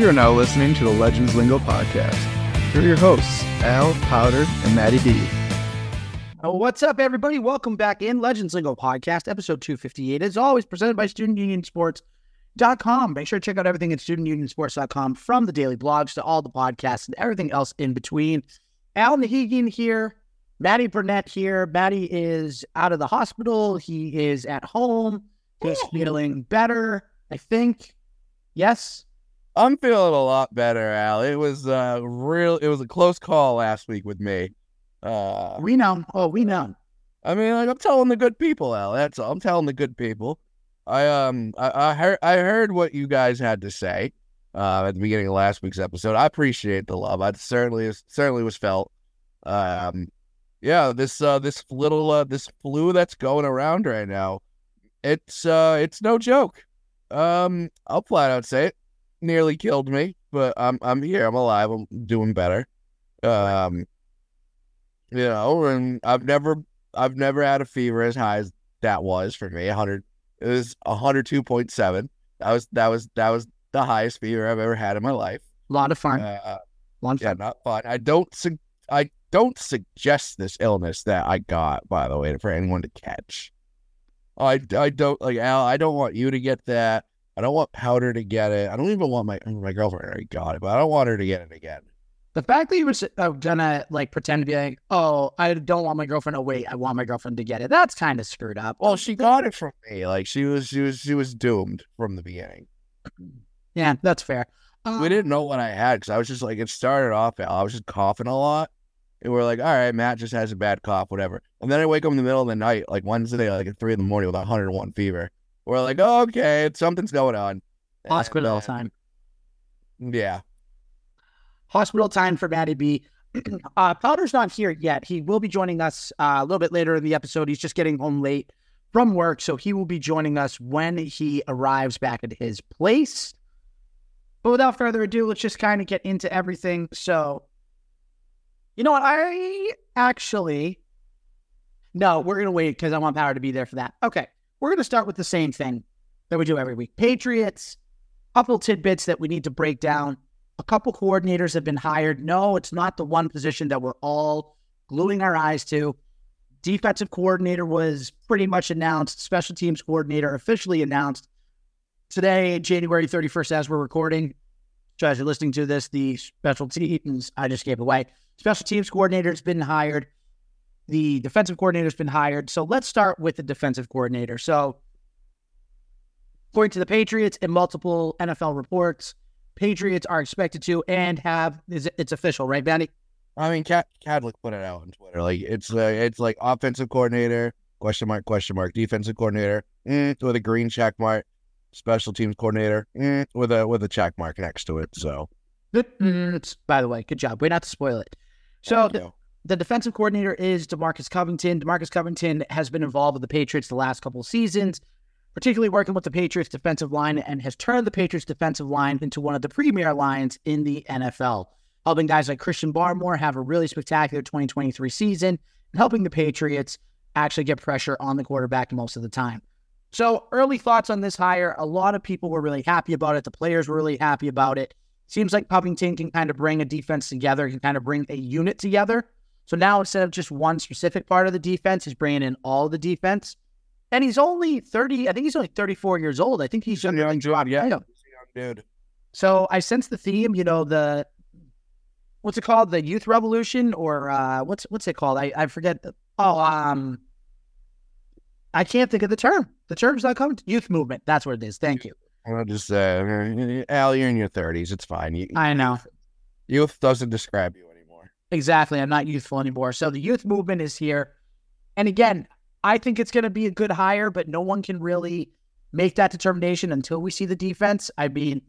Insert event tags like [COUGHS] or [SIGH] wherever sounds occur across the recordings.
You are now listening to the Legends Lingo podcast. Here are your hosts, Al, Powder, and Maddie D. What's up, everybody? Welcome back in Legends Lingo podcast, episode 258. As always, presented by StudentUnionSports.com. Make sure to check out everything at StudentUnionSports.com from the daily blogs to all the podcasts and everything else in between. Al Nahegan here, Maddie Burnett here. Maddie is out of the hospital. He is at home. He's feeling better, I think. Yes. I'm feeling a lot better, Al. It was uh real it was a close call last week with me. Uh We know. Oh, we know. I mean like I'm telling the good people, Al. That's all. I'm telling the good people. I um I, I heard I heard what you guys had to say uh at the beginning of last week's episode. I appreciate the love. I certainly certainly was felt. Um yeah, this uh this little uh this flu that's going around right now. It's uh it's no joke. Um I'll flat out say it nearly killed me, but I'm I'm here. I'm alive. I'm doing better. Um, you know, and I've never I've never had a fever as high as that was for me. 100 it was 102.7. That was that was that was the highest fever I've ever had in my life. A lot of fun. Uh, lot of yeah, fun. not fun. I don't su- I don't suggest this illness that I got, by the way, for anyone to catch. I, I don't like Al. I don't want you to get that. I don't want Powder to get it. I don't even want my my girlfriend already got it, but I don't want her to get it again. The fact that you were uh, gonna like pretend to be like, oh, I don't want my girlfriend to wait. I want my girlfriend to get it. That's kind of screwed up. Well, she got it from me. Like she was she was she was doomed from the beginning. [CLEARS THROAT] Yeah, that's fair. Um, We didn't know what I had because I was just like it started off. I was just coughing a lot, and we're like, all right, Matt just has a bad cough, whatever. And then I wake up in the middle of the night, like Wednesday, like at three in the morning with a 101 fever. We're like, oh, okay, something's going on. And, hospital uh, time. Yeah. Hospital time for Matty B. [CLEARS THROAT] uh, Powder's not here yet. He will be joining us uh, a little bit later in the episode. He's just getting home late from work, so he will be joining us when he arrives back at his place. But without further ado, let's just kind of get into everything. So, you know what? I actually, no, we're going to wait because I want Powder to be there for that. Okay. We're going to start with the same thing that we do every week Patriots, couple tidbits that we need to break down. A couple coordinators have been hired. No, it's not the one position that we're all gluing our eyes to. Defensive coordinator was pretty much announced, special teams coordinator officially announced today, January 31st, as we're recording. So, as you're listening to this, the special teams, I just gave away. Special teams coordinator has been hired. The defensive coordinator has been hired. So, let's start with the defensive coordinator. So, according to the Patriots and multiple NFL reports, Patriots are expected to and have is it- it's official, right, Benny? I mean, Cat Cadlick put it out on Twitter. Like it's uh, it's like offensive coordinator question mark question mark defensive coordinator eh, with a green check mark, special teams coordinator eh, with a with a check mark next to it. So. Mm, It's, by the way, good job. Way not to spoil it. So the. The defensive coordinator is DeMarcus Covington. DeMarcus Covington has been involved with the Patriots the last couple of seasons, particularly working with the Patriots defensive line, and has turned the Patriots defensive line into one of the premier lines in the NFL, helping guys like Christian Barmore have a really spectacular 2023 season, and helping the Patriots actually get pressure on the quarterback most of the time. So, early thoughts on this hire. A lot of people were really happy about it. The players were really happy about it. Seems like Covington can kind of bring a defense together, can kind of bring a unit together. So now instead of just one specific part of the defense, he's bringing in all the defense. And he's only 30, I think he's only 34 years old. I think he's He's a younger young than Job yeah. Young dude. So I sense the theme, you know, the what's it called? The youth revolution or uh what's what's it called? I, I forget the oh um I can't think of the term. The term's not coming. Youth movement. That's what it is. Thank you. I'll just say, uh, Al, you're in your thirties. It's fine. You, I know. youth doesn't describe you. Exactly. I'm not youthful anymore. So the youth movement is here. And again, I think it's going to be a good hire, but no one can really make that determination until we see the defense. I mean,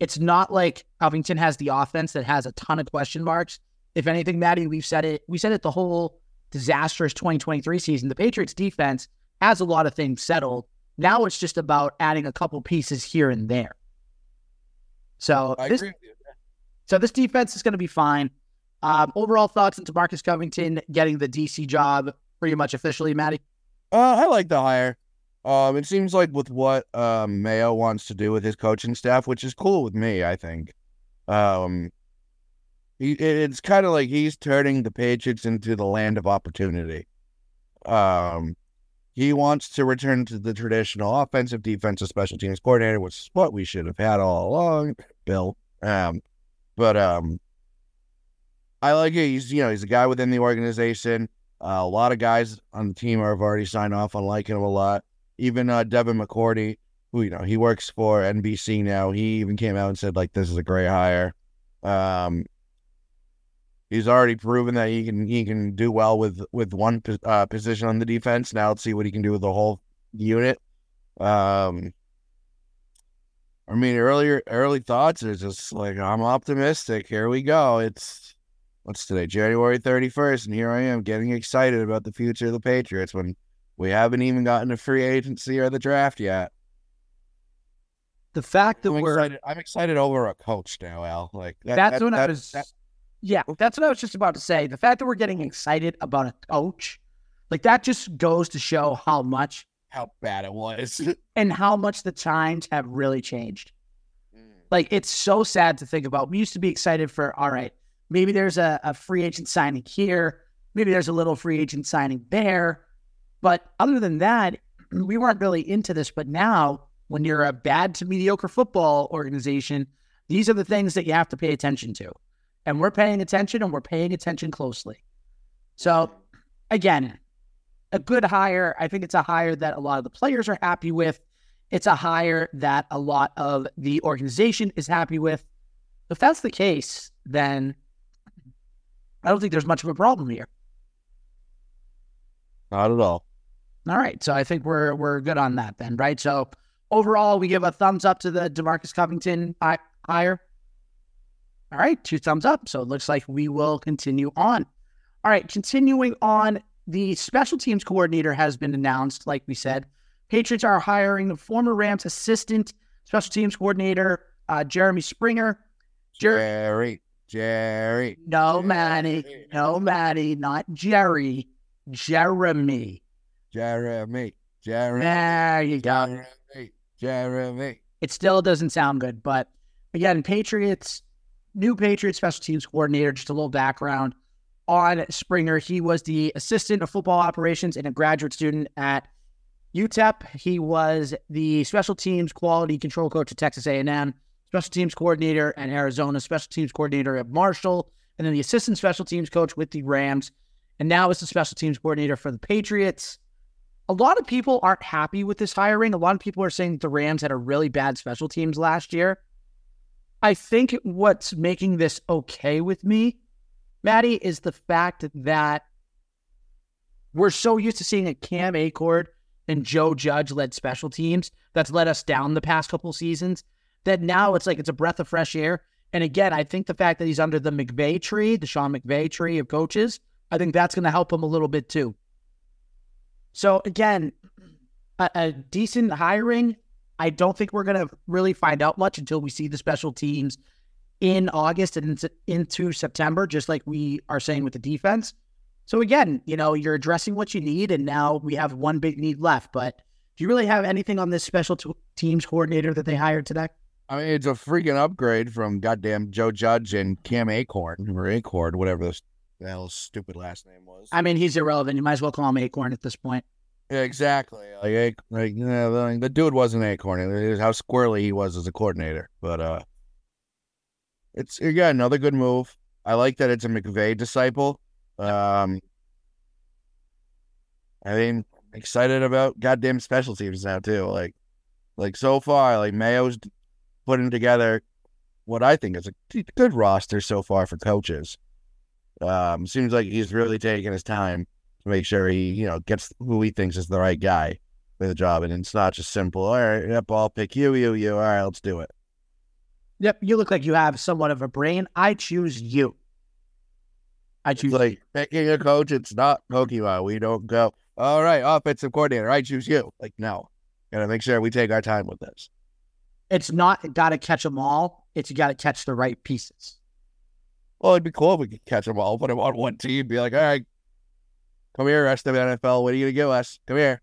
it's not like Covington has the offense that has a ton of question marks. If anything, Maddie, we've said it. We said it the whole disastrous 2023 season. The Patriots defense has a lot of things settled. Now it's just about adding a couple pieces here and there. So I this agree with you. so this defense is going to be fine. Um, overall thoughts into Marcus Covington getting the DC job pretty much officially, Maddie? Uh, I like the hire. Um, it seems like with what um Mayo wants to do with his coaching staff, which is cool with me. I think. Um, he, it's kind of like he's turning the Patriots into the land of opportunity. Um, he wants to return to the traditional offensive, defensive, special teams coordinator, which is what we should have had all along, Bill. Um, but um, I like it. He's you know he's a guy within the organization. Uh, a lot of guys on the team have already signed off on liking him a lot. Even uh, Devin McCourty, who you know he works for NBC now, he even came out and said like this is a great hire. Um, he's already proven that he can he can do well with with one uh, position on the defense. Now let's see what he can do with the whole unit. Um, I mean, earlier early thoughts are just like I'm optimistic. Here we go. It's what's today, January 31st, and here I am getting excited about the future of the Patriots when we haven't even gotten a free agency or the draft yet. The fact that I'm we're excited, I'm excited over a coach now, Al. Like that, that's that- what I was. that- yeah, oh. that's what I was just about to say. The fact that we're getting excited about a coach, like that, just goes to show how much how bad it was. [LAUGHS] and how much the times have really changed. Mm. Like it's so sad to think about. We used to be excited for all right, maybe there's a, a free agent signing here, maybe there's a little free agent signing there. But other than that, [CLEARS THROAT] we weren't really into this. But now, when you're a bad to mediocre football organization, these are the things that you have to pay attention to. And we're paying attention and we're paying attention closely. So, again, a good hire. I think it's a hire that a lot of the players are happy with. It's a hire that a lot of the organization is happy with. If that's the case, then I don't think there's much of a problem here. Not at all. All right, so I think we're we're good on that then, right? So overall, we give a thumbs up to the DeMarcus Covington hi- hire. All right, two thumbs up. So it looks like we will continue on. All right, continuing on, the special teams coordinator has been announced. Like we said, Patriots are hiring the former Rams assistant special teams coordinator, uh, Jeremy Springer. Jer- Jerry, Jerry. no, Maddie, no, Maddie, not Jerry, Jeremy. Jeremy, Jeremy, There you go. Jeremy, Jeremy. it still doesn't sound good. But again, Patriots, new Patriots special teams coordinator, just a little background on Springer. He was the assistant of football operations and a graduate student at UTEP. He was the special teams quality control coach at Texas A&M, special teams coordinator at Arizona, special teams coordinator at Marshall, and then the assistant special teams coach with the Rams. And now is the special teams coordinator for the Patriots a lot of people aren't happy with this hiring. A lot of people are saying that the Rams had a really bad special teams last year. I think what's making this okay with me, Maddie, is the fact that we're so used to seeing a Cam Achord and Joe Judge led special teams that's let us down the past couple seasons that now it's like it's a breath of fresh air. And again, I think the fact that he's under the McVay tree, the Sean McVay tree of coaches, I think that's going to help him a little bit too. So again, a, a decent hiring. I don't think we're going to really find out much until we see the special teams in August and into, September, just like we are saying with the defense. So again, you know, you're addressing what you need, and now we have one big need left. But do you really have anything on this special teams coordinator that they hired today? I mean, it's a freaking upgrade from goddamn Joe Judge and Cam Acorn or Acorn, whatever this the hell stupid last name was. I mean, he's irrelevant. You might as well call him Acorn at this point. Yeah, exactly. Like, like you know, the, dude wasn't Acorn. It was how squirrely he was as a coordinator. But uh, it's again another good move. I like that it's a McVay disciple. Um, I mean, excited about goddamn special teams now too. Like, like so far, like Mayo's putting together what I think is a good roster so far for coaches. Um, seems like he's really taking his time to make sure he, you know, gets who he thinks is the right guy for the job, and it's not just simple. All right, yep, I'll pick you, you, you. All right, let's do it. Yep, you look like you have somewhat of a brain. I choose you. I It's choose like picking a coach. It's not Pokemon. We don't go. All right, offensive coordinator. I choose you. Like no, gotta make sure we take our time with this. It's not got to catch them all. It's you got to catch the right pieces. Well, it'd be cool if we could catch them all, put them on one team, be like, all right, come here, rest of the NFL. What are you gonna give us? Come here.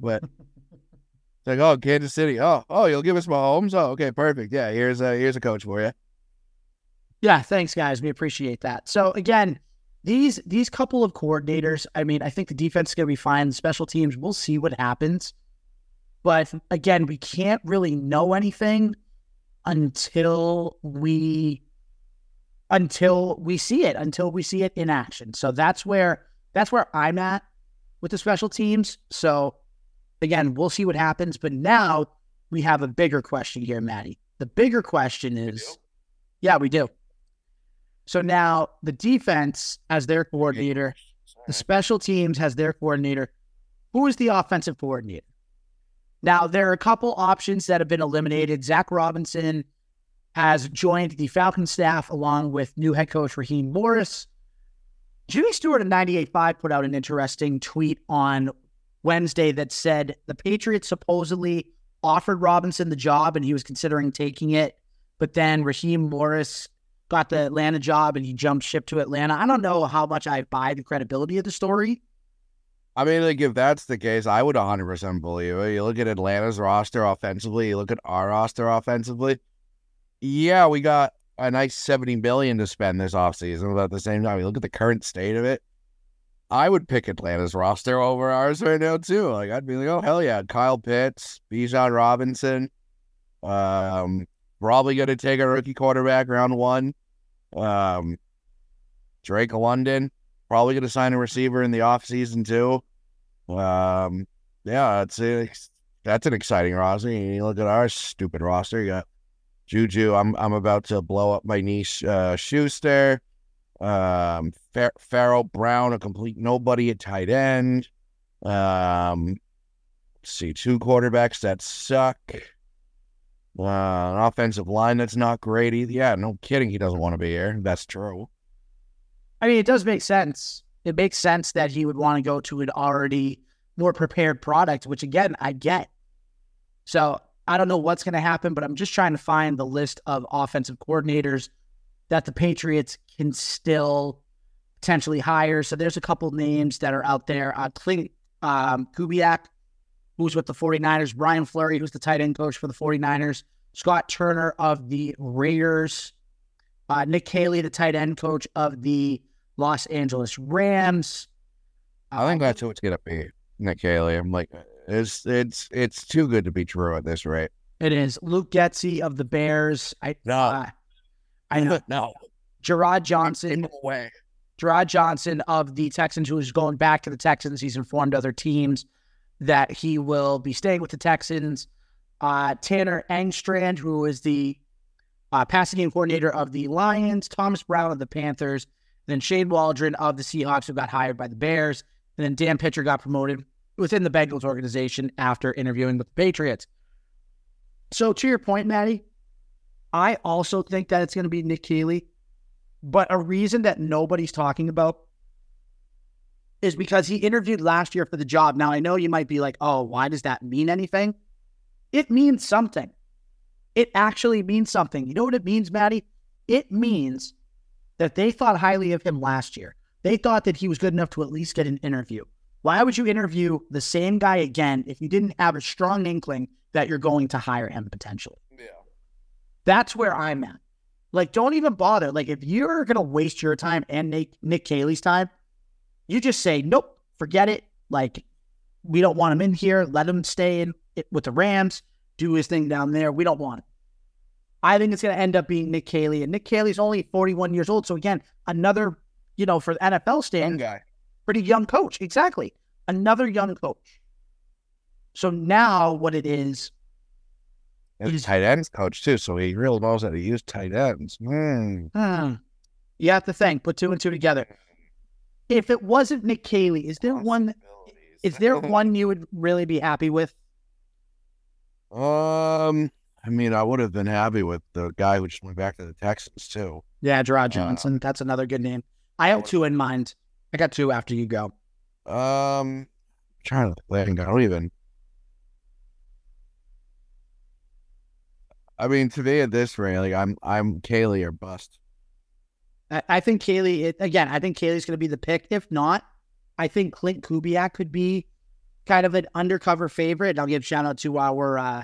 But [LAUGHS] it's like, oh, Kansas City. Oh, oh, you'll give us Mahomes. Oh, okay, perfect. Yeah, here's a here's a coach for you. Yeah, thanks, guys. We appreciate that. So again, these these couple of coordinators. I mean, I think the defense is going to be fine. Special teams, we'll see what happens. But again, we can't really know anything until we until we see it, until we see it in action. So that's where that's where I'm at with the special teams. So again, we'll see what happens. But now we have a bigger question here, Maddie. The bigger question is, yeah, we do. So now the defense has their coordinator, the special teams has their coordinator. Who is the offensive coordinator? Now there are a couple options that have been eliminated. Zach Robinson has joined the Falcon staff along with new head coach Raheem Morris. Jimmy Stewart of 98.5 put out an interesting tweet on Wednesday that said the Patriots supposedly offered Robinson the job and he was considering taking it, but then Raheem Morris got the Atlanta job and he jumped ship to Atlanta. I don't know how much I buy the credibility of the story. I mean, like if that's the case, I would 100% believe it. You look at Atlanta's roster offensively, you look at our roster offensively. Yeah, we got a nice 70 billion to spend this offseason, but at the same time, you look at the current state of it. I would pick Atlanta's roster over ours right now too. Like I'd be like, oh hell yeah, Kyle Pitts, Bijan Robinson, um, probably going to take a rookie quarterback round one. Um, Drake London, probably going to sign a receiver in the offseason too. Um, yeah, it's, it's that's an exciting roster. You look at our stupid roster. You got Juju. I'm I'm about to blow up my niece uh, Schuster. Um, Pharaoh Brown, a complete nobody at tight end. Um, see two quarterbacks that suck. Uh, an offensive line that's not great either. Yeah, no kidding. He doesn't want to be here. That's true. I mean, it does make sense. It makes sense that he would want to go to an already more prepared product, which again, I get. So I don't know what's going to happen, but I'm just trying to find the list of offensive coordinators that the Patriots can still potentially hire. So there's a couple names that are out there. Uh, Klint um, Kubiak, who's with the 49ers, Brian Fleury, who's the tight end coach for the 49ers, Scott Turner of the Raiders, uh, Nick Caley, the tight end coach of the Los Angeles Rams. I think that's who it's gonna be, Nick Caley. I'm like, it's it's it's too good to be true at this rate. It is Luke Getsy of the Bears. I No. uh, I know [LAUGHS] no, Gerard Johnson. no way. Gerard Johnson of the Texans, who is going back to the Texans. He's informed other teams that he will be staying with the Texans. Uh, Tanner Engstrand, who is the uh, passing game coordinator of the Lions. Thomas Brown of the Panthers. Then Shane Waldron of the Seahawks, who got hired by the Bears. And then Dan Pitcher got promoted within the Bengals organization after interviewing with the Patriots. So, to your point, Maddie, I also think that it's going to be Nick Caley. But a reason that nobody's talking about is because he interviewed last year for the job. Now, I know you might be like, oh, why does that mean anything? It means something. It actually means something. You know what it means, Maddie? It means that they thought highly of him last year. They thought that he was good enough to at least get an interview. Why would you interview the same guy again if you didn't have a strong inkling that you're going to hire him potentially? Yeah. That's where I'm at. Like, don't even bother. Like, if you're gonna waste your time and Nick Nick Caley's time, you just say nope, forget it. Like, we don't want him in here. Let him stay in it with the Rams, do his thing down there. We don't want him. I think it's gonna end up being Nick Caley, and Nick Caley's only 41 years old. So again, another, you know, for the NFL Young stand, guy. pretty young coach. Exactly, another young coach. So now what it is And He's- tight ends coach too, so he really knows how to use tight ends. Hmm. You have to think, put two and two together. If it wasn't Nick Caley, is there one is there [LAUGHS] one you would really be happy with? Um, I mean, I would have been happy with the guy who just went back to the Texans too. Yeah, Gerard Johnson. That's another good name. I have two in mind. I got two after you go. Um, trying to think. I don't even. I mean, to me at this rate, like I'm, I'm Caley or bust. I, I think Caley. it, again, I think Caley's gonna be the pick. If not, I think Klint Kubiak could be kind of an undercover favorite. And I'll give shout out to our uh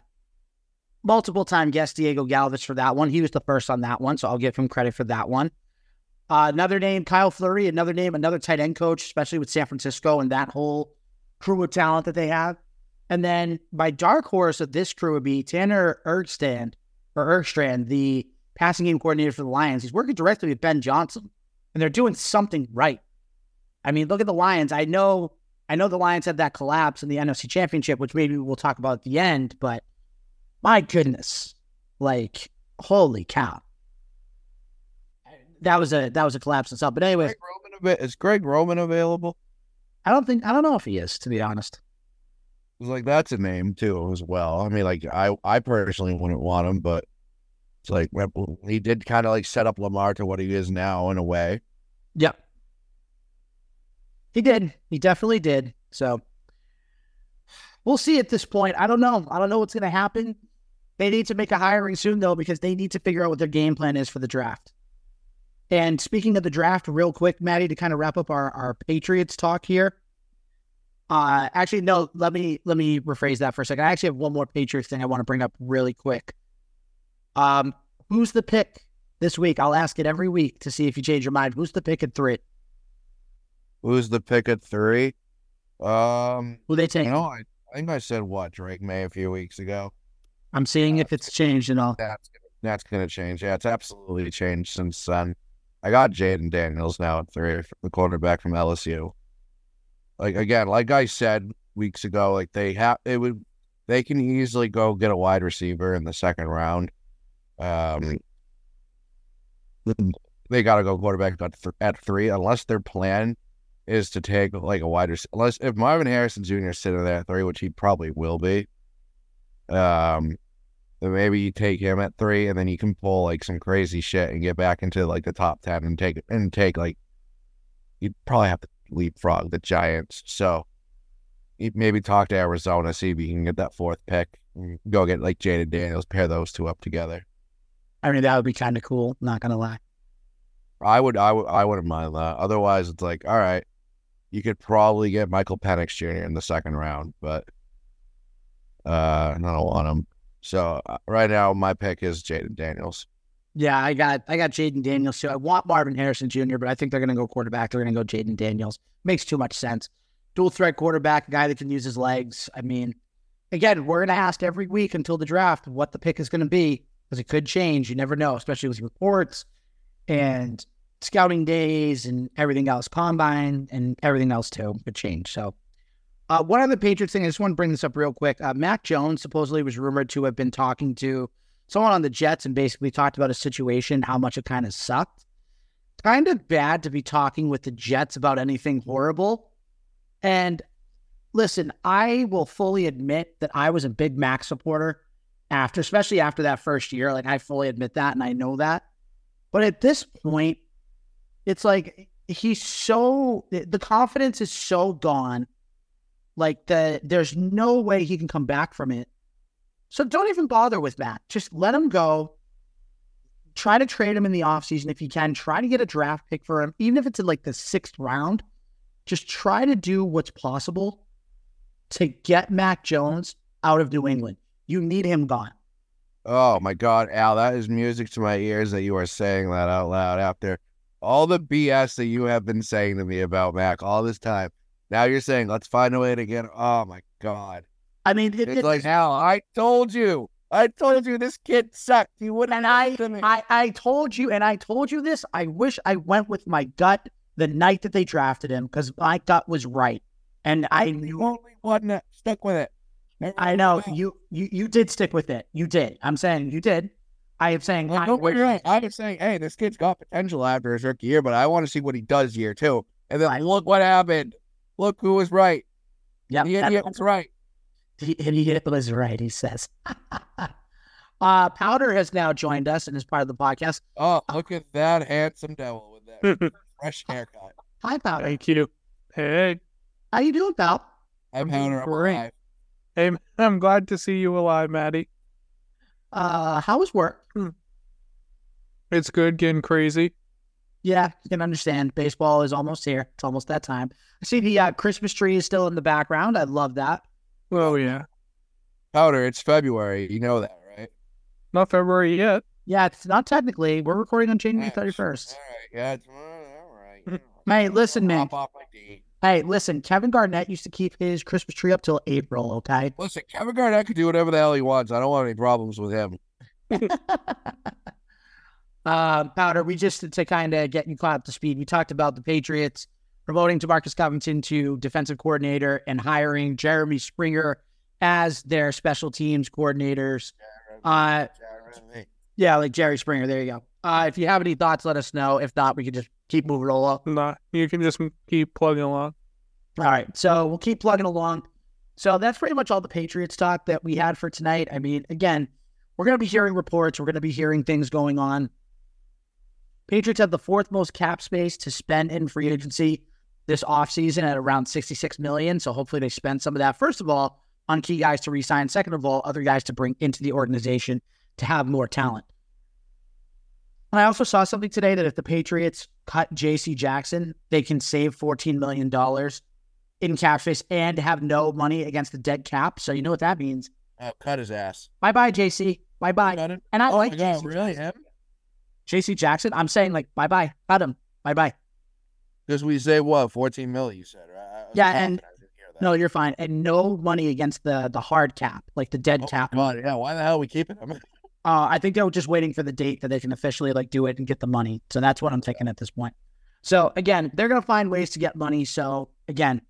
multiple time guest Diego Galvis for that one. He was the first on that one, so I'll give him credit for that one. Uh, another name, Kyle Fleury. Another name, another tight end coach, especially with San Francisco and that whole crew of talent that they have. And then my dark horse of this crew would be Tanner Ergstrand or Ergstrand, the passing game coordinator for the Lions. He's working directly with Ben Johnson, and they're doing something right. I mean, look at the Lions. I know, I know the Lions had that collapse in the NFC Championship, which maybe we'll talk about at the end. But my goodness, like holy cow, that was a that was a collapse in itself. But anyway, Greg Roman, is Greg Roman available? I don't think I don't know if he is to be honest. It's like that's a name too as well. I mean, like I I personally wouldn't want him, but it's like he did kind of like set up Lamar to what he is now in a way. Yep. He did. He definitely did. So we'll see at this point. I don't know. I don't know what's going to happen. They need to make a hiring soon, though, because they need to figure out what their game plan is for the draft. And speaking of the draft, real quick, Maddie, to kind of wrap up our, our Patriots talk here. Uh, actually, no. Let me let me rephrase that for a second. I actually have one more Patriots thing I want to bring up really quick. Um, who's the pick this week? I'll ask it every week to see if you change your mind. Who's the pick at three? Who's the pick at three? Um, Who they take? you know, I, I think I said what Drake Maye a few weeks ago. I'm seeing if it's changed and all. That's gonna, that's gonna change. Yeah, it's absolutely changed since then. I got Jayden Daniels now at three, the quarterback from LSU. Like again, like I said weeks ago, like they have it would they can easily go get a wide receiver in the second round. Um, [CLEARS THROAT] they got to go quarterback at, th- at three unless their plan is to take like a wide receiver. Unless if Marvin Harrison Jr. is sitting there at three, which he probably will be, um, then maybe you take him at three, and then you can pull like some crazy shit and get back into like the top ten and take and take like you'd probably have to leapfrog the Giants. So you maybe talk to Arizona, see if you can get that fourth pick. and Go get like Jayden Daniels, pair those two up together. I mean, that would be kind of cool. Not gonna lie. I would, I would, I wouldn't mind that. Otherwise, it's like, all right, you could probably get Michael Penix Jr. in the second round, but uh, I don't want him. So uh, right now, my pick is Jayden Daniels. Yeah, I got I got Jayden Daniels too. I want Marvin Harrison Jr., but I think they're gonna go quarterback. They're gonna go Jayden Daniels. Makes too much sense. Dual threat quarterback, a guy that can use his legs. I mean, again, we're gonna ask every week until the draft what the pick is gonna be because it could change. You never know, especially with reports and scouting days and everything else, combine and everything else too could change. So, uh, one other Patriots thing, I just want to bring this up real quick. Uh, Mac Jones supposedly was rumored to have been talking to someone on the Jets and basically talked about a situation, how much it kind of sucked. Kind of bad to be talking with the Jets about anything horrible. And listen, I will fully admit that I was a big Mac supporter after, especially after that first year. Like, I fully admit that and I know that. But at this point, it's like he's so the confidence is so gone. Like the there's no way he can come back from it. So don't even bother with that. Just let him go. Try to trade him in the offseason if you can. Try to get a draft pick for him, even if it's in like the sixth round. Just try to do what's possible to get Mac Jones out of New England. You need him gone. Oh my God, Al, that is music to my ears that you are saying that out loud after all the BS that you have been saying to me about Mac all this time. Now you're saying, let's find a way to get. Oh my God. I mean, it, It's it- like, now I told you. I told you this kid sucked. He wouldn't and I. I, I told you, and I told you this. I wish I went with my gut the night that they drafted him because my gut was right, and I You knew. only wasn't stick with it. I know you, you, you did stick with it. You did. I'm saying you did. I am saying Well, I don't wish- wrong. I was saying, hey, this kid's got potential after his rookie year, but I want to see what he does year two. And then Right. look what happened. Look who was right. Yeah, the that- idiot was right. The idiot was right, he says. [LAUGHS] uh, Powder has now joined us and is part of the podcast. Oh, look at that handsome devil with that [LAUGHS] fresh haircut. Hi, Powder. Thank you. Hey, How you doing, pal? I'm I'm Powder. I'm great. alive. hey, [LAUGHS] I'm glad to see you alive, Maddie. Uh, how was work? It's good getting crazy. Yeah, you can understand. Baseball is almost here. It's almost that time. I see the uh, Christmas tree is still in the background. I love that. Oh yeah, Powder, it's February. You know that, right? Not February yet. Yeah, it's not technically. We're recording on January thirty first. All right, yeah, it's, all right. Hey, listen, man. Off my Hey, listen. Kevin Garnett used to keep his Christmas tree up till April. Okay. Listen, Kevin Garnett can do whatever the hell he wants. I don't want any problems with him. [LAUGHS] [LAUGHS] uh, Powder, we just to kind of get you caught up to speed. We talked about the Patriots promoting DeMarcus Covington to defensive coordinator and hiring Jeremy Springer as their special teams coordinators. Uh, Jeremy. yeah, like Jerry Springer. There you go. Uh, if you have any thoughts, let us know. If not, we can just keep moving along. Nah, you can just keep plugging along. All right. So we'll keep plugging along. So that's pretty much all the Patriots talk that we had for tonight. I mean, again, we're going to be hearing reports. We're going to be hearing things going on. Patriots have the fourth most cap space to spend in free agency this offseason at around 66 million. So hopefully they spend some of that, first of all, on key guys to resign. Second of all, other guys to bring into the organization to have more talent. And I also saw something today that if the Patriots cut JC Jackson, they can save $14 million in cap space and have no money against the dead cap. So you know what that means. Oh, cut his ass. Bye bye, JC. Bye bye. And I Oh like my god, JC. really? Him? JC Jackson. I'm saying like bye bye. Cut him. Bye bye. Because we say what, fourteen mil? You said, right? Yeah, and- I didn't hear that. No, you're fine. And no money against the the hard cap, like the dead Oh, cap. God, yeah. Why the hell are we keeping him? [LAUGHS] Uh, I think they're just waiting for the date that they can officially like do it and get the money. So that's what I'm thinking at this point. So again, they're gonna find ways to get money. So again,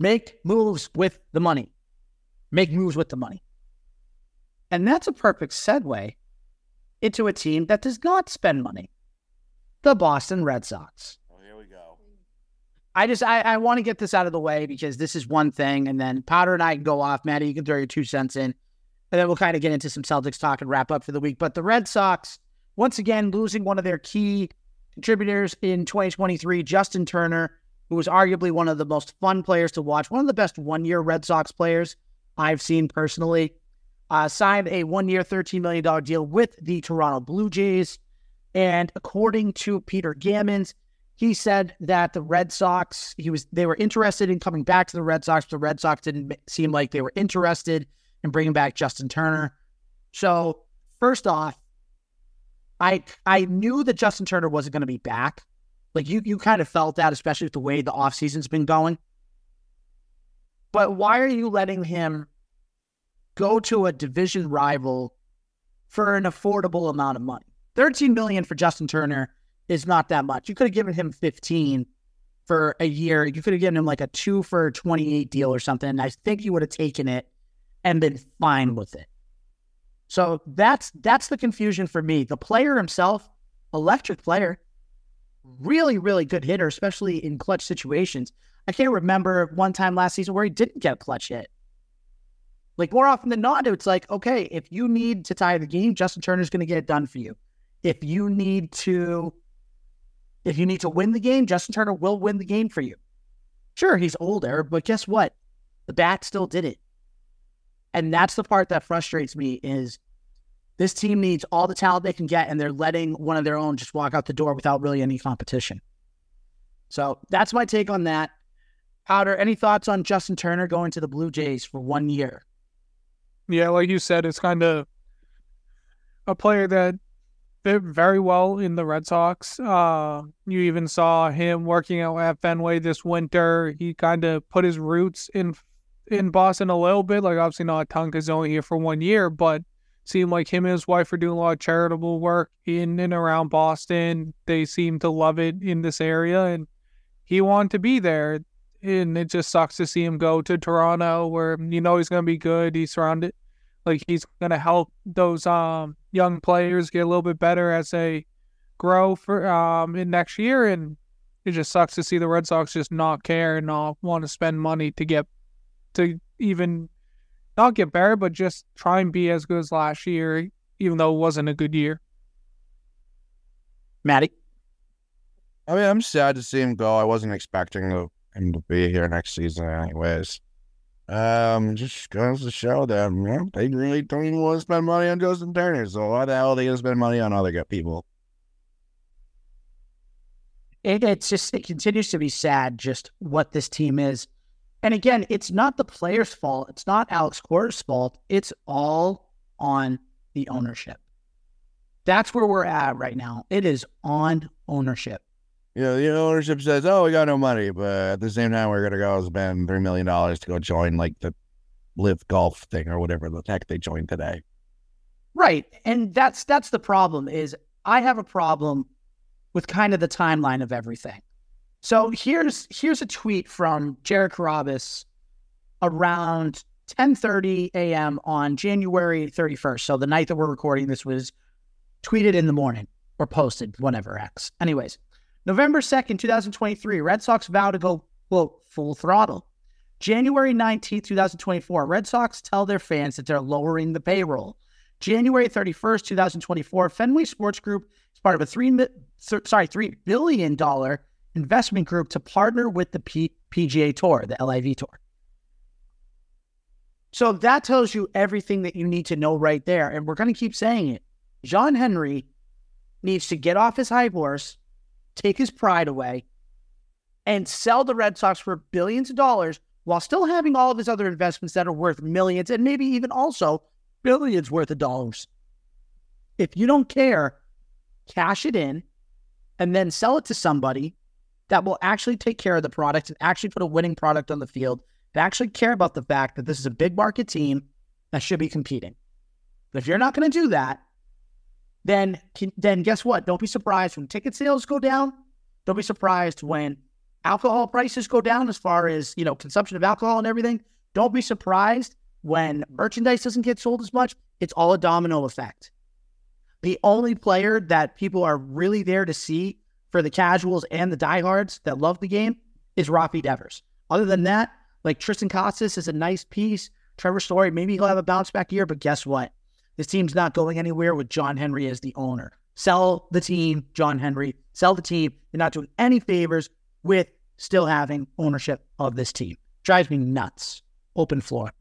make moves with the money. Make moves with the money. And that's a perfect segue into a team that does not spend money. The Boston Red Sox. Oh, here we go. I just I, I want to get this out of the way because this is one thing, and then Powder and I can go off. Maddie, you can throw your two cents in, and then we'll kind of get into some Celtics talk and wrap up for the week. But the Red Sox, once again, losing one of their key contributors in 2023, Justin Turner, who was arguably one of the most fun players to watch, one of the best one-year Red Sox players I've seen personally, uh, signed a one-year, $13 million deal with the Toronto Blue Jays. And according to Peter Gammons, he said that the Red Sox, he was they were interested in coming back to the Red Sox. The Red Sox didn't seem like they were interested in bringing back Justin Turner. So first off, I I knew that Justin Turner wasn't going to be back. Like you you kind of felt that, especially with the way the offseason's been going. But why are you letting him go to a division rival for an affordable amount of money? 13 million for Justin Turner is not that much. You could have given him 15 for a year. You could have given him like a two for 28 deal or something. I think he would have taken it and been fine with it. So that's that's the confusion for me. The player himself, electric player, really, really good hitter, especially in clutch situations. I can't remember one time last season where he didn't get a clutch hit. Like more often than not, it's like, okay, if you need to tie the game, Justin Turner's going to get it done for you. If you need to, if you need to win the game, Justin Turner will win the game for you. Sure, he's older, but guess what? The bat still did it. And that's the part that frustrates me is this team needs all the talent they can get, and they're letting one of their own just walk out the door without really any competition. So that's my take on that. Powder, any thoughts on Justin Turner going to the Blue Jays for one year? Yeah, like you said, it's kind of a player that fit very well in the Red Sox. Uh, you even saw him working out at Fenway this winter. He kind of put his roots in in Boston a little bit. Like obviously not a ton because only here for one year, but seemed like him and his wife are doing a lot of charitable work in and around Boston. They seem to love it in this area, and he wanted to be there. And it just sucks to see him go to Toronto, where you know he's going to be good. He's surrounded, like he's going to help those um young players get a little bit better as they grow for um in next year. And it just sucks to see the Red Sox just not care and not want to spend money to get to even not get better, but just try and be as good as last year, even though it wasn't a good year. Maddie? I mean, I'm sad to see him go. I wasn't expecting to- him to be here next season, anyways. Um, just goes to show that you know, they really don't even want to spend money on Justin Turner. So why the hell are they gonna spend money on other good people? it, it's just it continues to be sad just what this team is. And again, it's not the player's fault. It's not Alex Cora's fault. It's all on the ownership. That's where we're at right now. It is on ownership. You know, the ownership says, "Oh, we got no money," but at the same time, we're gonna go spend three million dollars to go join like the LIV golf thing or whatever the heck they joined today. Right. And that's that's the problem is I have a problem with kind of the timeline of everything. So here's here's a tweet from Jared Carrabis around 10:30 a.m. on January 31st. So the night that we're recording this was tweeted in the morning or posted, whatever X. Anyways, November 2nd, 2023, Red Sox vow to go quote full throttle. January 19th, 2024, Red Sox tell their fans that they're lowering the payroll. January 31st, 2024, Fenway Sports Group is part of a three sorry, $3 billion investment group to partner with the P- PGA Tour, the LIV Tour. So that tells you everything that you need to know right there. And we're going to keep saying it. John Henry needs to get off his high horse, take his pride away, and sell the Red Sox for billions of dollars while still having all of his other investments that are worth millions and maybe even also billions worth of dollars. If you don't care, cash it in and then sell it to somebody that will actually take care of the product and actually put a winning product on the field, and actually care about the fact that this is a big market team that should be competing. But if you're not going to do that, then then guess what? Don't be surprised when ticket sales go down. Don't be surprised when alcohol prices go down as far as, you know, consumption of alcohol and everything, don't be surprised when merchandise doesn't get sold as much. It's all a domino effect. The only player that people are really there to see for the casuals and the diehards that love the game is Rafi Devers. Other than that, like Triston Casas is a nice piece. Trevor Story, maybe he'll have a bounce back year, but guess what? This team's not going anywhere with John Henry as the owner. Sell the team, John Henry. Sell the team. You're not doing any favors with still having ownership of this team. Drives me nuts. Open floor.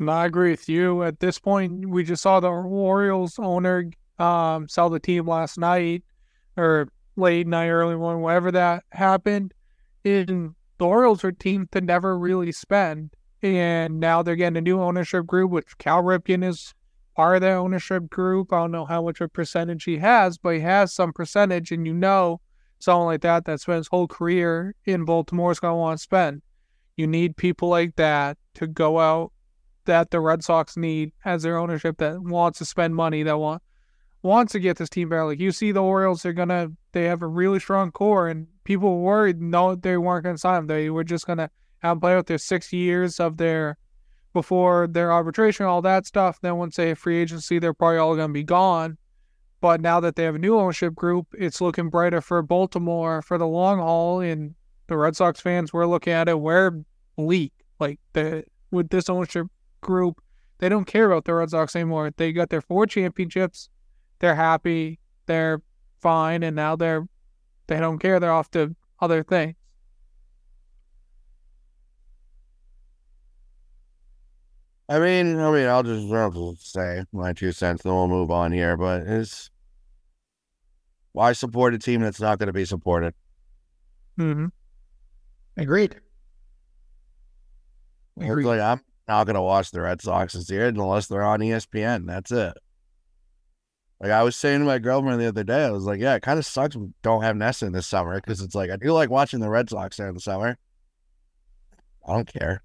No, I agree with you. At this point, we just saw the Orioles owner um, sell the team last night or late night, early morning, whatever that happened. And the Orioles are a team to never really spend. And now they're getting a new ownership group, which Cal Ripken is part of that ownership group. I don't know how much of a percentage he has, but he has some percentage. And you know, someone like that that spent his whole career in Baltimore is going to want to spend. You need people like that to go out that the Red Sox need as their ownership that wants to spend money that want wants to get this team better. Like you see the Orioles, they're gonna they have a really strong core and people worried no they weren't gonna sign them. They were just gonna have play out their six years of their before their arbitration, all that stuff. Then once they have free agency, they're probably all gonna be gone. But now that they have a new ownership group, it's looking brighter for Baltimore for the long haul. And the Red Sox fans, we're looking at it, we're bleak. Like the with this ownership group, they don't care about the Red Sox anymore. They got their four championships. They're happy. They're fine, and now they're they don't care. They're off to other things. I mean, I mean, I'll just, I'll say my two cents, then we'll move on here. But it's why support a team that's not going to be supported? Mm-hmm. Agreed. Agreed. Like I'm not going to watch the Red Sox this year unless they're on ESPN. That's it. Like I was saying to my girlfriend the other day, I was like, "Yeah, it kind of sucks we don't have NESN this summer because it's like I do like watching the Red Sox there in the summer. I don't care."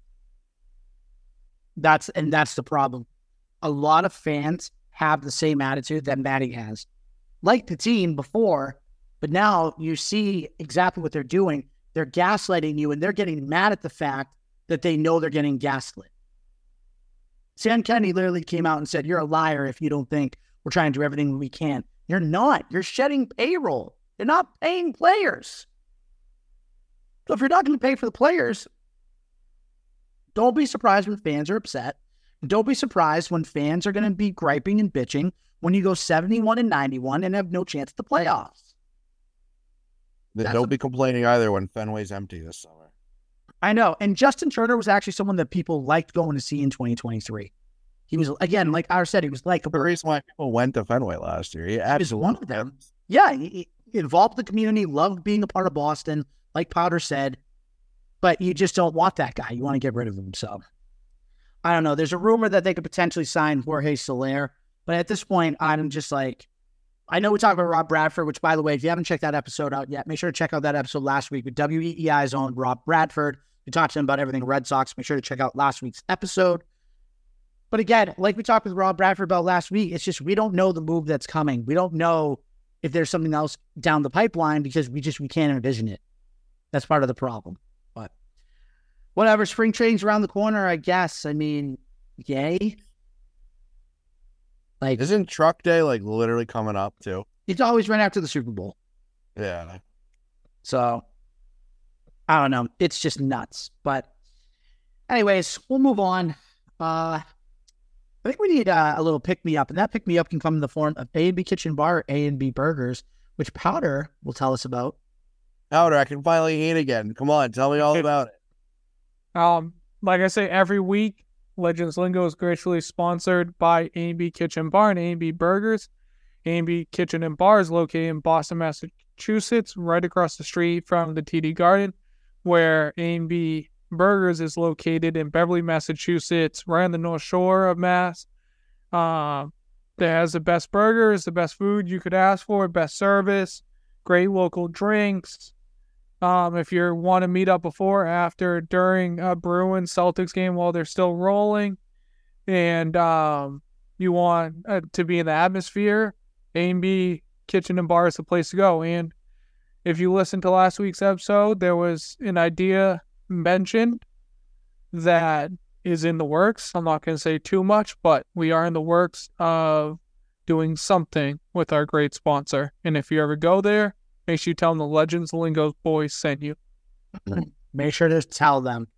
That's and that's the problem. A lot of fans have the same attitude that Maddie has Like the team before, but now you see exactly what they're doing. They're gaslighting you and they're getting mad at the fact that they know they're getting gaslit. Sam Kenny literally came out and said, You're a liar if you don't think we're trying to do everything we can. You're not. You're shedding payroll. You're not paying players. So if you're not going to pay for the players, don't be surprised when fans are upset. Don't be surprised when fans are going to be griping and bitching when you go 71 and 91 and have no chance at the playoffs. Don't a, be complaining either when Fenway's empty this summer. I know. And Justin Turner was actually someone that people liked going to see in 2023. He was, again, like I said, he was like the reason why people went to Fenway last year. He was one of them. Yeah, he, he involved the community, loved being a part of Boston, like Powder said, but you just don't want that guy. You want to get rid of him. So I don't know. There's a rumor that they could potentially sign Jorge Soler, but at this point, I'm just like, I know we talked about Rob Bradford, which, by the way, if you haven't checked that episode out yet, make sure to check out that episode last week with WEEI's own Rob Bradford. We talked to him about everything Red Sox. Make sure to check out last week's episode. But again, like we talked with Rob Bradford about last week, it's just we don't know the move that's coming. We don't know if there's something else down the pipeline because we just we can't envision it. That's part of the problem. Whatever, spring training's around the corner, I guess. I mean, yay. Like Isn't Truck Day like literally coming up too? it's always right after the Super Bowl. Yeah. So I don't know. It's just nuts. But anyways, we'll move on. Uh I think we need uh, a little pick me up, and that pick me up can come in the form of A and B Kitchen Bar, A and B Burgers, which Powder will tell us about. Powder, I can finally eat again. Come on, tell me all [LAUGHS] about it. Um, like I say, every week, Legends Lingo is graciously sponsored by A&B Kitchen Bar and A&B Burgers. A&B Kitchen and Bar is located in Boston, Massachusetts, right across the street from the TD Garden, where A&B Burgers is located in Beverly, Massachusetts, right on the North Shore of Mass. Um, that has the best burgers, the best food you could ask for, best service, great local drinks. Um, if you want to meet up before, after, during a Bruins Celtics game while they're still rolling, and um, you want uh, to be in the atmosphere, A and B Kitchen and Bar is the place to go. And if you listen to last week's episode, there was an idea mentioned that is in the works. I'm not going to say too much, but we are in the works of doing something with our great sponsor. And if you ever go there, make sure you tell them the Legends Lingo boys sent you. [CLEARS THROAT] Make sure to tell them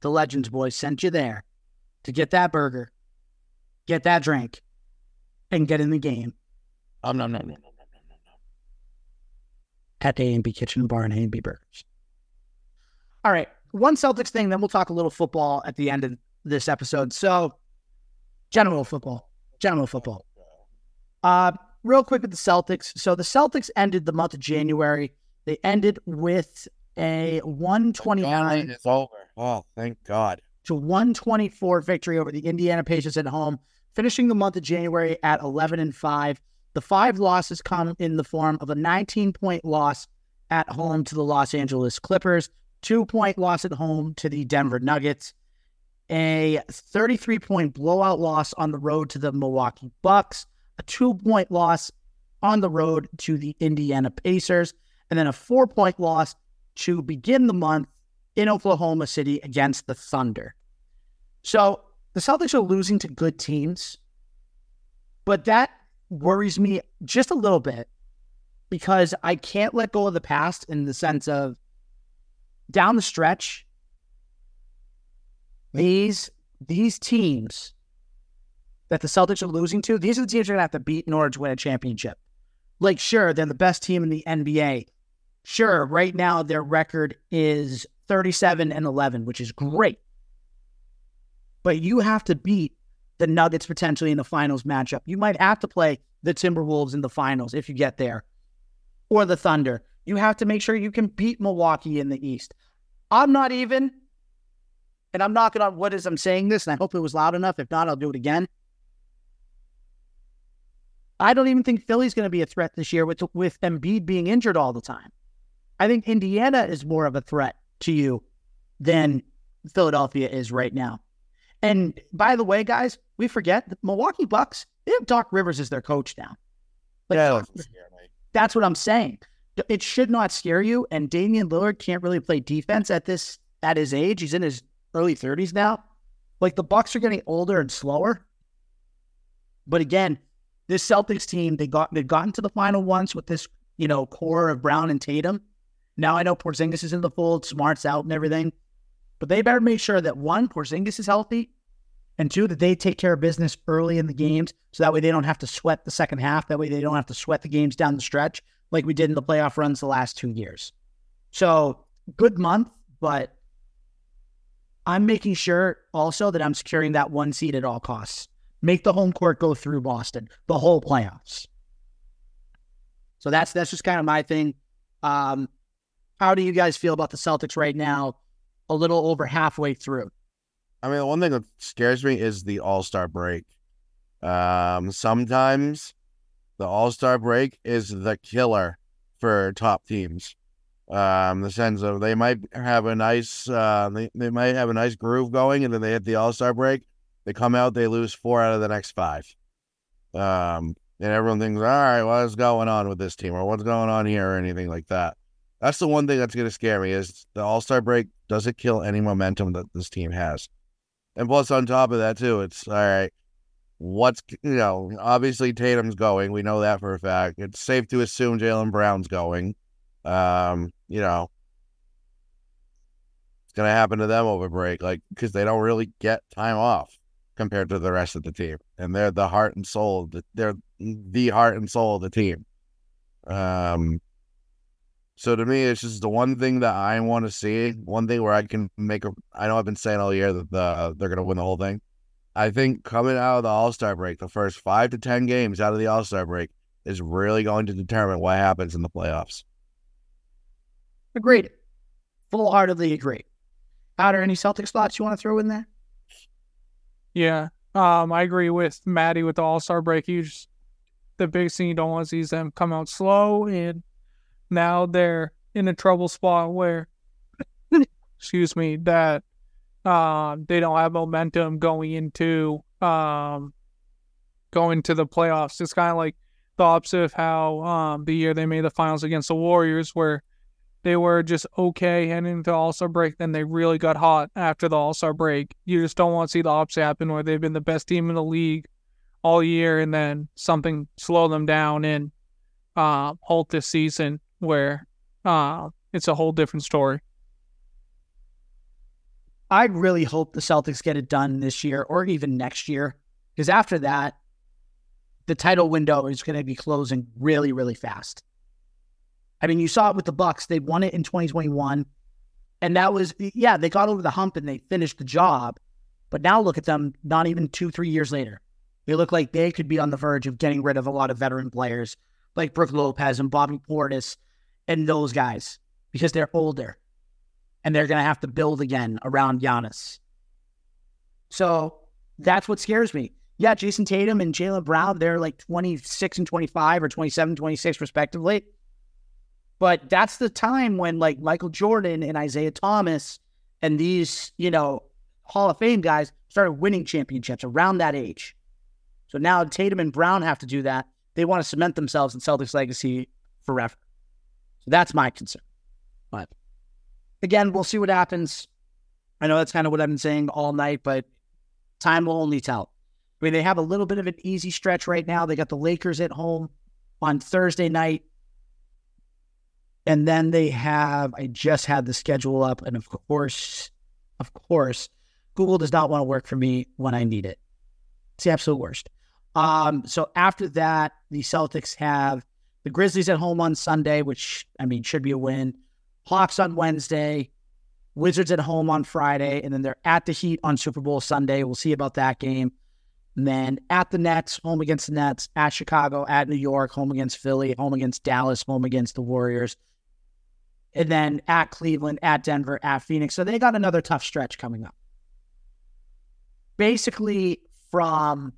the Legends Boys sent you there to get that burger, get that drink, and get in the game Um, no, no, no, no, no, no, no. at A and B Kitchen and Bar and A and B Burgers. All right, one Celtics thing, then we'll talk a little football at the end of this episode. So, general football, general football. Uh, real quick with the Celtics. So the Celtics ended the month of January. They ended with a 129 It's over. Oh, thank God. to 124 victory over the Indiana Pacers at home, finishing the month of January at 11 and 5. The five losses come in the form of a 19 point loss at home to the Los Angeles Clippers, two point loss at home to the Denver Nuggets, a 33 point blowout loss on the road to the Milwaukee Bucks, a two point loss on the road to the Indiana Pacers, and then a four point loss to begin the month in Oklahoma City against the Thunder. So the Celtics are losing to good teams, but that worries me just a little bit because I can't let go of the past in the sense of down the stretch, these these teams that the Celtics are losing to, these are the teams you're gonna have to beat in order to win a championship. Like, sure, they're the best team in the NBA. Sure, right now their record is 37 and 11, which is great. But you have to beat the Nuggets potentially in the finals matchup. You might have to play the Timberwolves in the finals if you get there, or the Thunder. You have to make sure you can beat Milwaukee in the East. I'm not even, and I'm knocking on wood as I'm saying this, and I hope it was loud enough. If not, I'll do it again. I don't even think Philly's going to be a threat this year with with Embiid being injured all the time. I think Indiana is more of a threat to you than Philadelphia is right now. And by the way, guys, we forget the Milwaukee Bucks. They have Doc Rivers as their coach now. Like, yeah, that's what I'm saying. It should not scare you. And Damian Lillard can't really play defense at this at his age. He's in his early 30s now. Like the Bucks are getting older and slower. But again, this Celtics team, they got they've gotten to the final once with this, you know, core of Brown and Tatum. Now I know Porzingis is in the fold, Smart's out and everything. But they better make sure that one, Porzingis is healthy, and two, that they take care of business early in the games so that way they don't have to sweat the second half. That way they don't have to sweat the games down the stretch like we did in the playoff runs the last two years. So good month, but I'm making sure also that I'm securing that one seed at all costs. Make the home court go through Boston, the whole playoffs. So that's that's just kind of my thing. Um, how do you guys feel about the Celtics right now? A little over halfway through. I mean, the one thing that scares me is the All Star break. Um, sometimes the All Star break is the killer for top teams. Um, the sense of they might have a nice, uh, they, they might have a nice groove going, and then they hit the All Star break. They come out, they lose four out of the next five. Um, and everyone thinks, all right, what's going on with this team, or what's going on here, or anything like that. That's the one thing that's going to scare me is the All Star break doesn't kill any momentum that this team has. And plus, on top of that, too, it's all right. What's you know, obviously Tatum's going. We know that for a fact. It's safe to assume Jaylen Brown's going. Um, you know, it's gonna happen to them over break, like because they don't really get time off compared to the rest of the team, and they're the heart and soul. They're the heart and soul of the team. Um, so to me, it's just the one thing that I want to see. One thing where I can make a. I know I've been saying all year that the they're going to win the whole thing. I think coming out of the All Star break, the first five to ten games out of the All Star break is really going to determine what happens in the playoffs. Agreed. Full heartedly agree. There any Celtic spots you want to throw in there? Yeah. Um, I agree with Maddie with the All Star break. You just, the biggest thing you don't want to see is them come out slow, and now they're in a trouble spot where, [COUGHS] excuse me, that um, they don't have momentum going into um, going to the playoffs. It's kind of like the opposite of how um, the year they made the finals against the Warriors, where they were just okay heading into All Star break. Then they really got hot after the All Star break. You just don't want to see the opposite happen, where they've been the best team in the league all year, and then something slow them down and uh, halt this season, where uh, it's a whole different story. I really hope the Celtics get it done this year or even next year, because after that, the title window is going to be closing really, really fast. I mean, you saw it with the Bucks; they won it in 2021, and that was yeah, they got over the hump and they finished the job. But now look at them, not even two, three years later, they look like they could be on the verge of getting rid of a lot of veteran players like Brook Lopez and Bobby Portis and those guys because they're older and they're going to have to build again around Giannis. So that's what scares me. Yeah, Jayson Tatum and Jaylen Brown, they're like 26 and 25 or 27, 26 respectively. But that's the time when like Michael Jordan and Isiah Thomas and these, you know, Hall of Fame guys started winning championships around that age. So now Tatum and Brown have to do that. They want to cement themselves in Celtics legacy forever. So that's my concern. But again, we'll see what happens. I know that's kind of what I've been saying all night, but time will only tell. I mean, they have a little bit of an easy stretch right now. They got the Lakers at home on Thursday night. And then they have, I just had the schedule up. And of course, of course, Google does not want to work for me when I need it. It's the absolute worst. Um, so after that, the Celtics have the Grizzlies at home on Sunday, which I mean should be a win. Hawks on Wednesday, Wizards at home on Friday, and then they're at the Heat on Super Bowl Sunday. We'll see about that game. And then at the Nets, home against the Nets, at Chicago, at New York, home against Philly, home against Dallas, home against the Warriors. And then at Cleveland, at Denver, at Phoenix. So they got another tough stretch coming up. Basically, from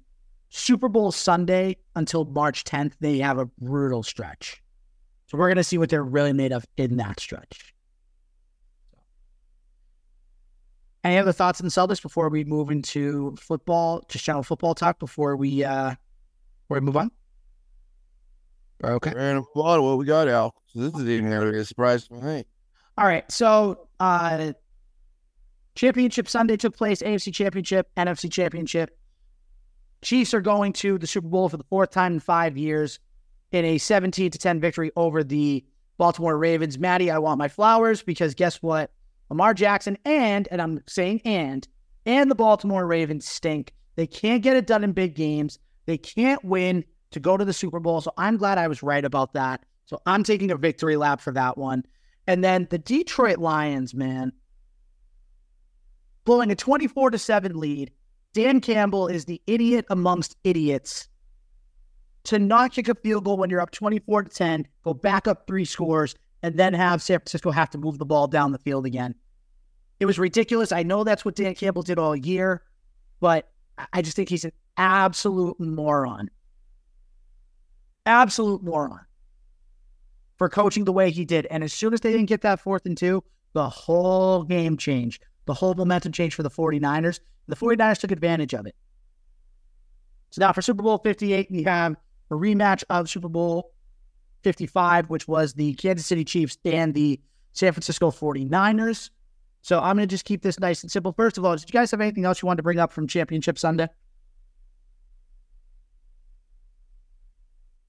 Super Bowl Sunday until March 10th, they have a brutal stretch. So we're going to see what they're really made of in that stretch. Any other thoughts on Celtics before we move into football, just general football talk before we uh before we move on? Okay. And what what we got, Al? This is even going to be a surprise for me. All right. So uh Championship Sunday took place, AFC Championship, NFC Championship. Chiefs are going to the Super Bowl for the fourth time in five years in a 17 to 10 victory over the Baltimore Ravens. Maddie, I want my flowers because guess what? Lamar Jackson and, and I'm saying and, and the Baltimore Ravens stink. They can't get it done in big games. They can't win to go to the Super Bowl. So I'm glad I was right about that. So I'm taking a victory lap for that one. And then the Detroit Lions, man, blowing a 24 to 7 lead. Dan Campbell is the idiot amongst idiots to not kick a field goal when you're up 24 to 10, go back up three scores, and then have San Francisco have to move the ball down the field again. It was ridiculous. I know that's what Dan Campbell did all year, but I just think he's an absolute moron. Absolute moron for coaching the way he did. And as soon as they didn't get that fourth and two, the whole game changed. The whole momentum changed for the 49ers. The 49ers took advantage of it. So now for Super Bowl 58, we have a rematch of Super Bowl 55, which was the Kansas City Chiefs and the San Francisco 49ers. So I'm going to just keep this nice and simple. First of all, did you guys have anything else you wanted to bring up from Championship Sunday?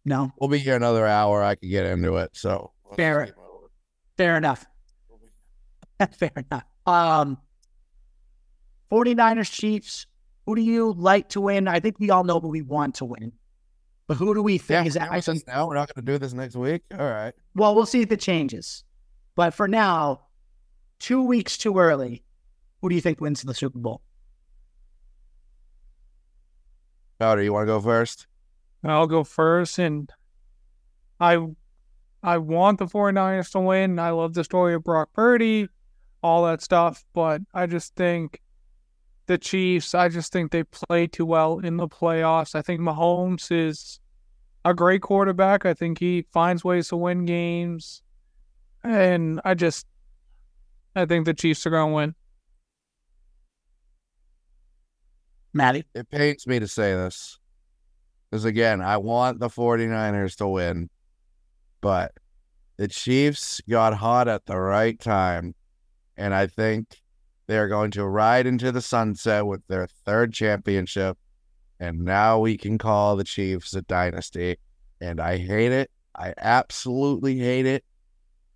No. We'll be here another hour. I could get into it. So fair, fair enough. [LAUGHS] fair enough. Um, 49ers Chiefs. Who do you like to win? I think we all know who we want to win. But who do we think yeah, is that? I think now we're not going to do this next week. All right. Well, we'll see if it changes. But for now, two weeks too early. Who do you think wins the Super Bowl? Powder, you want to go first? I'll go first, and I I want the 49ers to win. I love the story of Brock Purdy, all that stuff, but I just think the Chiefs, I just think they play too well in the playoffs. I think Mahomes is a great quarterback. I think he finds ways to win games. And I just I think the Chiefs are going to win. Maddie? It pains me to say this. Because again, I want the 49ers to win, but the Chiefs got hot at the right time. And I think they're going to ride into the sunset with their third championship. And now we can call the Chiefs a dynasty. And I hate it. I absolutely hate it.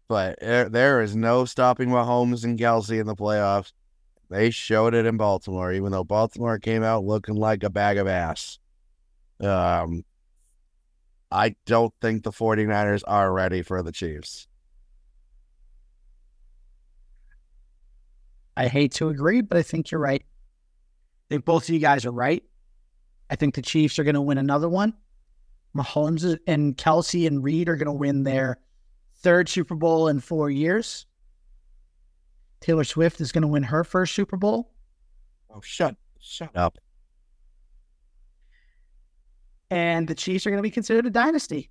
But there, there is no stopping Mahomes and Kelce in the playoffs. They showed it in Baltimore, even though Baltimore came out looking like a bag of ass. Um, I don't think the 49ers are ready for the Chiefs. I hate to agree, but I think you're right. I think both of you guys are right. I think the Chiefs are going to win another one. Mahomes and Kelce and Reed are going to win their third Super Bowl in four years. Taylor Swift is going to win her first Super Bowl. Oh, shut, shut up. And the Chiefs are going to be considered a dynasty,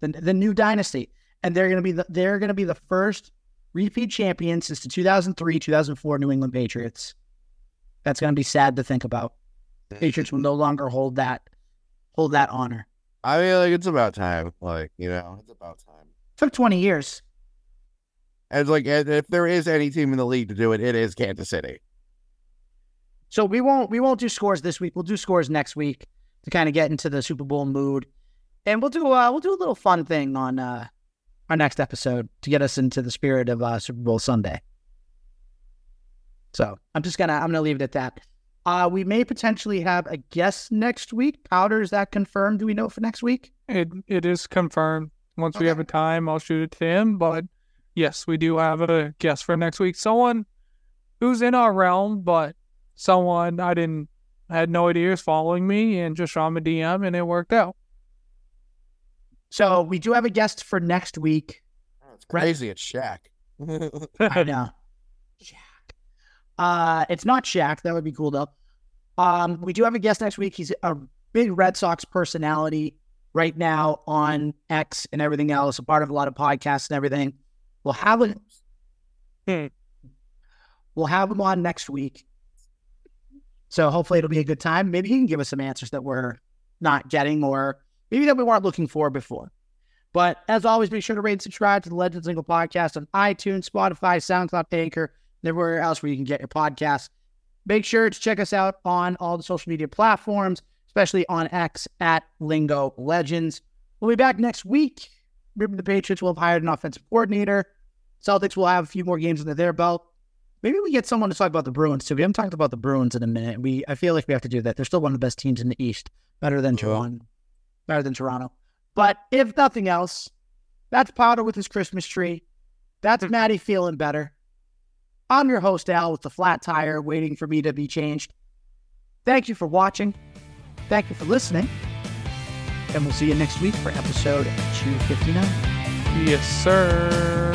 the, the new dynasty, and they're going to be the, they're going to be the first repeat champion since the 2003 2004 New England Patriots. That's going to be sad to think about. The Patriots will no longer hold that hold that honor. I mean, like it's about time. Like you know, it's about time. took 20 years. And like, if there is any team in the league to do it, it is Kansas City. So we won't we won't do scores this week. We'll do scores next week to kind of get into the Super Bowl mood, and we'll do uh, we'll do a little fun thing on uh, our next episode to get us into the spirit of uh, Super Bowl Sunday. So I'm just gonna I'm gonna leave it at that. Uh, we may potentially have a guest next week. Powder, is that confirmed? Do we know for next week? It it is confirmed. Once we have a time, I'll shoot it to him. But yes, we do have a guest for next week. Someone who's in our realm, but someone I didn't I had no idea is following me and just shot him a DM and it worked out. So we do have a guest for next week. Oh, it's crazy. It's Shaq. [LAUGHS] [LAUGHS] I know. Shaq. Uh, it's not Shaq. That would be cool though. Um, we do have a guest next week. He's a big Red Sox personality right now on X and everything else, a part of a lot of podcasts and everything. We'll have it. Hmm. We'll have him on next week. So hopefully it'll be a good time. Maybe he can give us some answers that we're not getting or maybe that we weren't looking for before. But as always, be sure to rate and subscribe to the Legends Lingo podcast on iTunes, Spotify, SoundCloud, Anchor, and everywhere else where you can get your podcasts. Make sure to check us out on all the social media platforms, especially on X at Lingo Legends. We'll be back next week. Remember, the Patriots will have hired an offensive coordinator. Celtics will have a few more games under their belt. Maybe we get someone to talk about the Bruins too. We haven't talked about the Bruins in a minute. We I feel like we have to do that. They're still one of the best teams in the East, better than Toronto, better than Toronto. But if nothing else, that's Powder with his Christmas tree. That's hmm. Maddie feeling better. I'm your host Al with the flat tire, waiting for me to be changed. Thank you for watching. Thank you for listening. And we'll see you next week for episode 259. Yes, sir.